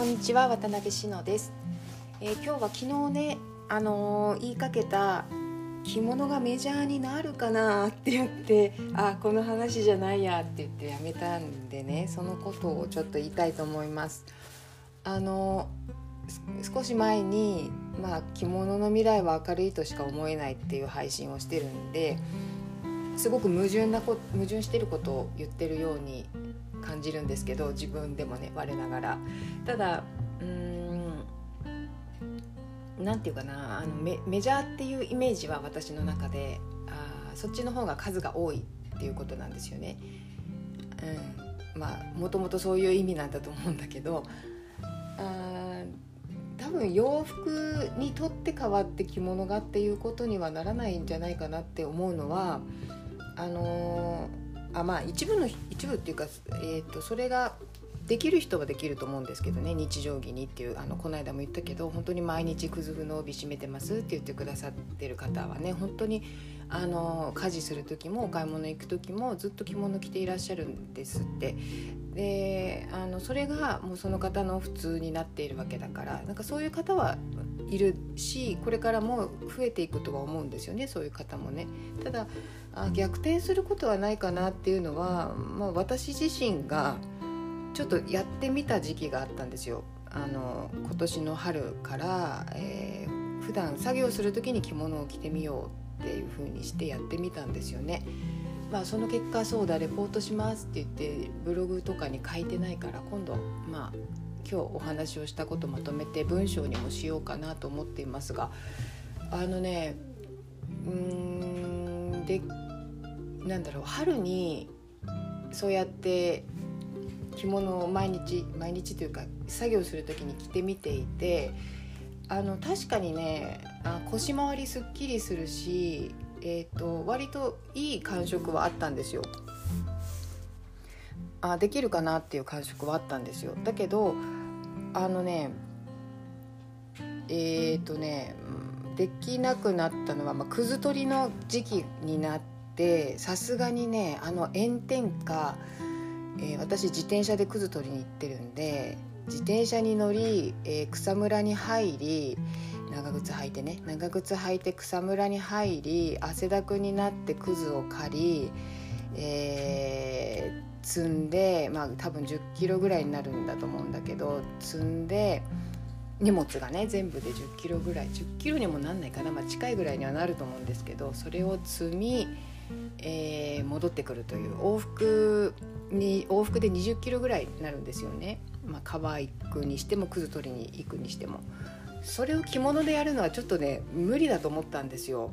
こんにちは渡辺志乃です、えー、今日は昨日ねあのー、言いかけた着物がメジャーになるかなって言ってあこの話じゃないやって言ってやめたんでねそのことをちょっと言いたいと思います。あの少し前に、まあ、着物の未来は明るいとしか思えないっていう配信をしてるんですごく矛盾なこ矛盾してることを言ってるように感じるんですけど自分でもね我ながらただうーん何て言うかなあのメメジャーっていうイメージは私の中であそっちの方が数が多いっていうことなんですよね。うん、まあもともとそういう意味なんだと思うんだけどあ多分洋服にとって変わって着物がっていうことにはならないんじゃないかなって思うのはあのー、あまあ一部の一部っていうか、えーと、それができる人はできると思うんですけどね日常着にっていうあのこの間も言ったけど本当に毎日くずふの帯締めてますって言ってくださってる方はね本当にあの家事する時もお買い物行く時もずっと着物着ていらっしゃるんですって。であのそれがもうその方の普通になっているわけだからなんかそういう方はいるしこれからも増えていくとは思うんですよねそういう方もね。ただあ逆転することはないかなっていうのは、まあ、私自身がちょっとやってみた時期があったんですよ。あの今年の春から、えー、普段作業する時に着物を着てみようっていう風にしてやってみたんですよね。まあ、その結果そうだレポートしますって言ってブログとかに書いてないから今度まあ今日お話をしたことまとめて文章にもしようかなと思っていますがあのねうーんでなんだろう春にそうやって着物を毎日毎日というか作業する時に着てみていてあの確かにねあ腰回りすっきりするし、えーと、割といい感触はあったんですよ。あできるかなっていう感触はあったんですよ。だけどあのねえっ、ー、とねできなくなったのは、まあ、くず取りの時期になってさすがにねあの炎天下、えー、私自転車でくず取りに行ってるんで自転車に乗り、えー、草むらに入り長靴履いてね長靴履いて草むらに入り汗だくになってくずを刈り、えー、積んでまあ多分1 0キロぐらいになるんだと思うんだけど積んで。荷物がね全部で1 0キロぐらい1 0キロにもなんないかな、まあ、近いぐらいにはなると思うんですけどそれを積み、えー、戻ってくるという往復に往復で2 0キロぐらいになるんですよね、まあ、川行くにしてもくず取りに行くにしてもそれを着物でやるのはちょっとね無理だと思ったんですよ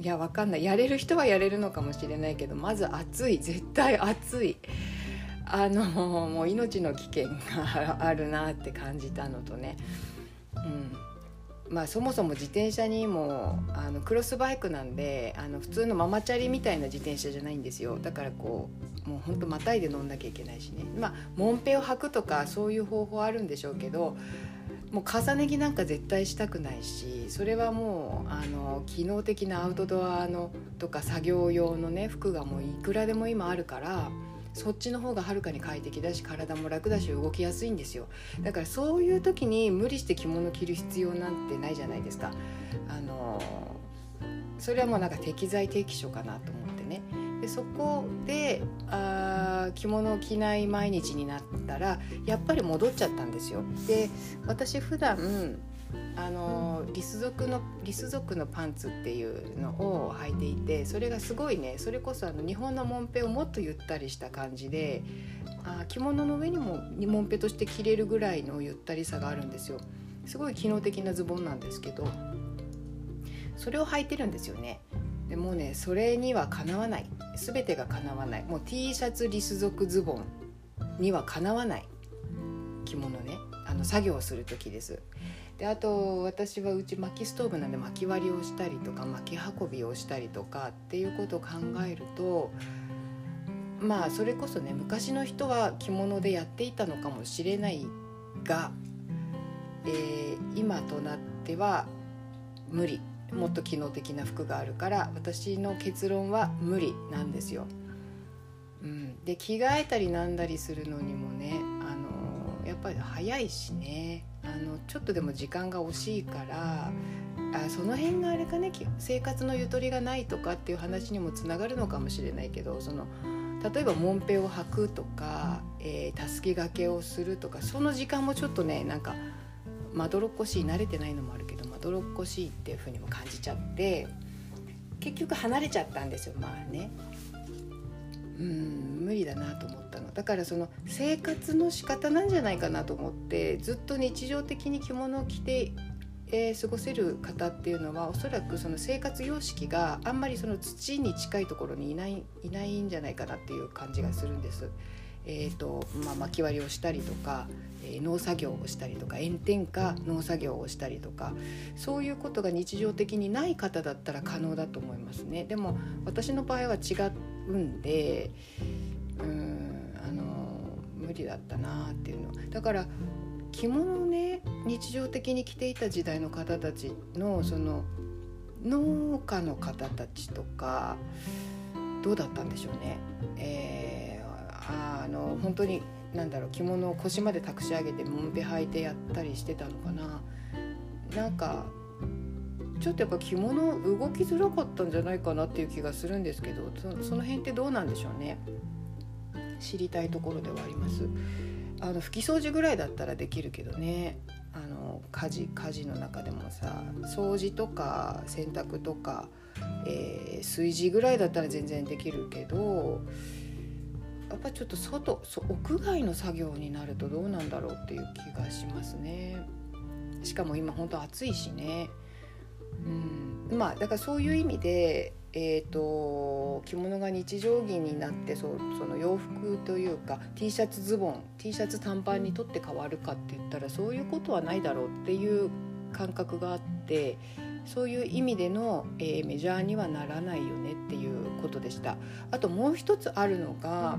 いやわかんない。やれる人はやれるのかもしれないけどまず暑い絶対暑い。あのもう命の危険があるなって感じたのとね、うん。まあ、そもそも自転車にもあのクロスバイクなんであの普通のママチャリみたいな自転車じゃないんですよ。だからこうもうほんとまたいで乗んなきゃいけないしね。まあもんぺを履くとかそういう方法あるんでしょうけどもう重ね着なんか絶対したくないしそれはもうあの機能的なアウトドアのとか作業用のね服がもういくらでも今あるから。そっちの方がはるかに快適だし体も楽だし動きやすいんですよだからそういう時に無理して着物着る必要なんてないじゃないですかあのそれはもうなんか適材適所かなと思ってねでそこであ着物を着ない毎日になったらやっぱり戻っちゃったんですよ。で私普段あのリス族のリス族のパンツっていうのを履いていてそれがすごいねそれこそあの日本のもんぺをもっとゆったりした感じであ着物の上にももんぺとして着れるぐらいのゆったりさがあるんですよ。すごい機能的なズボンなんですけどそれを履いてるんですよね。でもねそれにはかなわない。全てがかなわない。もう T シャツリス族ズボンにはかなわない着物ね。あの作業をする時です。であと私はうち薪ストーブなんで薪割りをしたりとか薪運びをしたりとかっていうことを考えるとまあそれこそね昔の人は着物でやっていたのかもしれないが、えー、今となっては無理。もっと機能的な服があるから私の結論は無理なんですよ。うん、で着替えたりなんだりするのにもねあのやっぱり早いしね。あのちょっとでも時間が惜しいからあその辺があれかね生活のゆとりがないとかっていう話にもつながるのかもしれないけどその例えばもんぺを履くとかたすきがけをするとかその時間もちょっとねなんかまどろっこしい慣れてないのもあるまどろっこしいっていうふうにも感じちゃって結局離れちゃったんですよまあね。うん無理だなと思ったのだからその生活の仕方なんじゃないかなと思ってずっと日常的に着物を着てえー、過ごせる方っていうのはおそらくその生活様式があんまりその土に近いところにいないいないんじゃないかなっていう感じがするんです。えーとまあ、巻き割りをしたりとか、えー、農作業をしたりとか炎天下農作業をしたりとかそういうことが日常的にない方だったら可能だと思いますね。でも私の場合は違うんでうんあの無理だったなっていうのだから着物をね日常的に着ていた時代の方たちのその農家の方たちとかどうだったんでしょうね。えー、あの本当に何だろう着物を腰までたくし上げてもんぺ履いてやったりしてたのかな。なんかちょっとやっぱ着物動きづらかったんじゃないかなっていう気がするんですけどその辺ってどうなんでしょうね知りたいところではあります。あの拭き掃除ぐらいだったらできるけどねあの家事家事の中でもさ掃除とか洗濯とか、えー、炊事ぐらいだったら全然できるけどやっぱちょっと外屋外の作業になるとどうなんだろうっていう気がしますね。しかも今本当暑いしね。うん、まあだからそういう意味でえーと、着物が日常着になってそその洋服というか T シャツズボン T シャツ短パンにとって変わるかって言ったらそういうことはないだろうっていう感覚があってそういう意味での、えー、メジャーにはならないよねっていうことでした。あともう一つあるのが、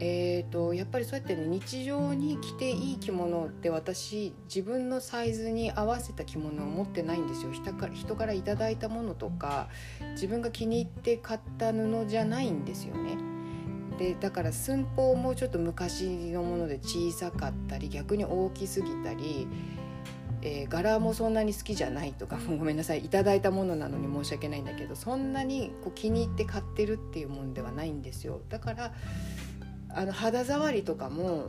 えーと、やっぱりそうやって、ね、日常に着ていい着物って私自分のサイズに合わせた着物を持ってないんですよ人から人からいただいたものとか自分が気に入って買った布じゃないんですよね。でだから寸法もちょっと昔のもので小さかったり逆に大きすぎたり、えー、柄もそんなに好きじゃないとかごめんなさいいただいたものなのに申し訳ないんだけどそんなにこう気に入って買ってるっていうもんではないんですよ。だからあの肌触りとかも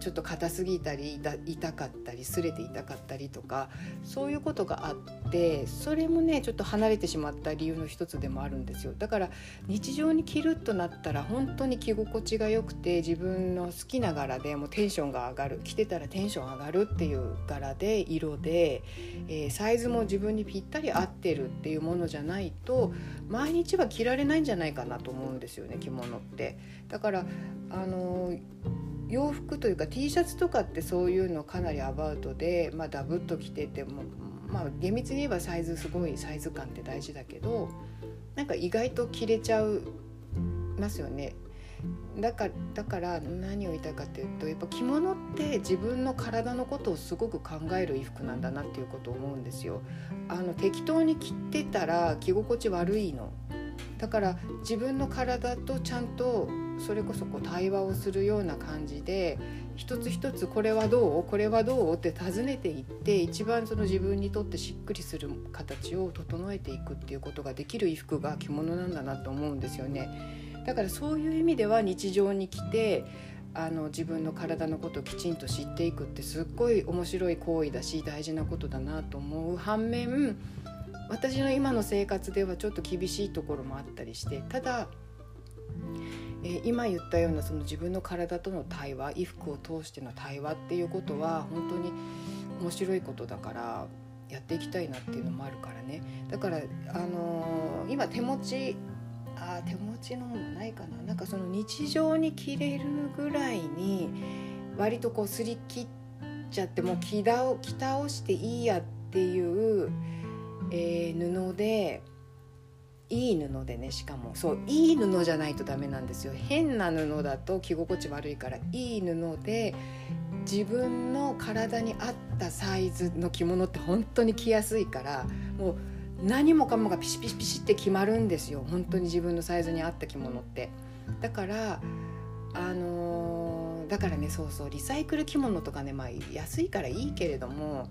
ちょっと硬すぎたり痛かったりすれて痛かったりとかそういうことがあってそれもねちょっと離れてしまった理由の一つでもあるんですよだから日常に着るとなったら本当に着心地が良くて自分の好きな柄でもうテンションが上がる着てたらテンション上がるっていう柄で色で、えー、サイズも自分にぴったり合ってるっていうものじゃないと毎日は着られないんじゃないかなと思うんですよね着物って。だからあのー洋服というか T シャツとかってそういうのかなりアバウトで、まあ、ダブっと着てても、まあ、厳密に言えばサイズすごいサイズ感って大事だけどなんか意外と着れちゃうますよね。だからだから何を言いたいかっていうとやっぱ着物って自分の体のことをすごく考える衣服なんだなっていうことを思うんですよ。あの適当に着てたら着心地悪いの。だから自分の体とちゃんとそれこそこう対話をするような感じで一つ一つこれはどうこれはどうって尋ねていって一番その自分にとってしっくりする形を整えていくっていうことができる衣服が着物なんだなと思うんですよね。だからそういう意味では日常に来てあの自分の体のことをきちんと知っていくってすっごい面白い行為だし大事なことだなと思う反面私の今の生活ではちょっと厳しいところもあったりしてただえ今言ったようなその自分の体との対話衣服を通しての対話っていうことは本当に面白いことだからやっていきたいなっていうのもあるからねだから、あのー、今手持ちあ手持ちのものないかななんかその日常に着れるぐらいに割とこうすり切っちゃってもう着倒着倒していいやっていう、えー、布で。いい布でねしかも。そういい布じゃないとダメなんですよ。変な布だと着心地悪いからいい布で自分の体に合ったサイズの着物って本当に着やすいからもう何もかもがピシピシピシって決まるんですよ。本当に自分のサイズに合った着物って。だからあののだからねそうそうリサイクル着物とかね、まあ、安いからいいけれども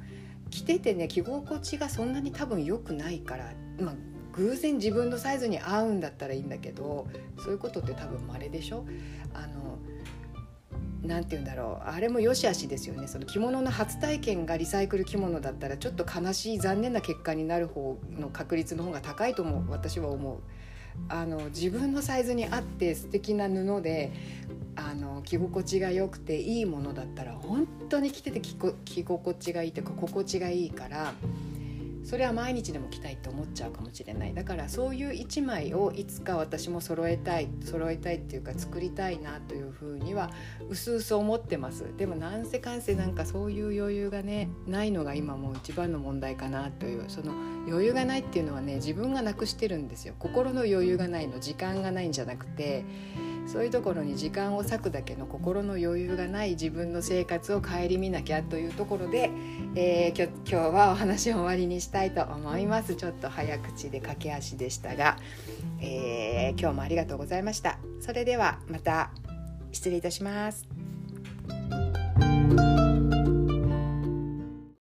着ててね着心地がそんなに多分良くないから、まあ、偶然自分のサイズに合うんだったらいいんだけどそういうことって多分稀でしょ？あのなんて言うんだろう。あれも良し悪しですよね。その着物の初体験がリサイクル着物だったらちょっと悲しい残念な結果になる方の確率の方が高いと思う。私は思う。あの自分のサイズに合って素敵な布であの着心地が良くていいものだったら本当に着てて着心地がいいというか心地がいいからそれは毎日でも着たいって思っちゃうかもしれない。だからそういう一枚をいつか私も揃えたい揃えたいっていうか作りたいなというふうにはうすうす思ってます。でもなんせかんせなんかそういう余裕がねないのが今もう一番の問題かなというその余裕がないっていうのはね自分がなくしてるんですよ。心の余裕がないの時間がないんじゃなくてそういうところに時間を割くだけの心の余裕がない自分の生活を顧みなきゃというところで、えー、今日はお話を終わりにしたいと思います。ちょっと早口で駆け足でしたが、えー、今日もありがとうございました。それではまた失礼いたします。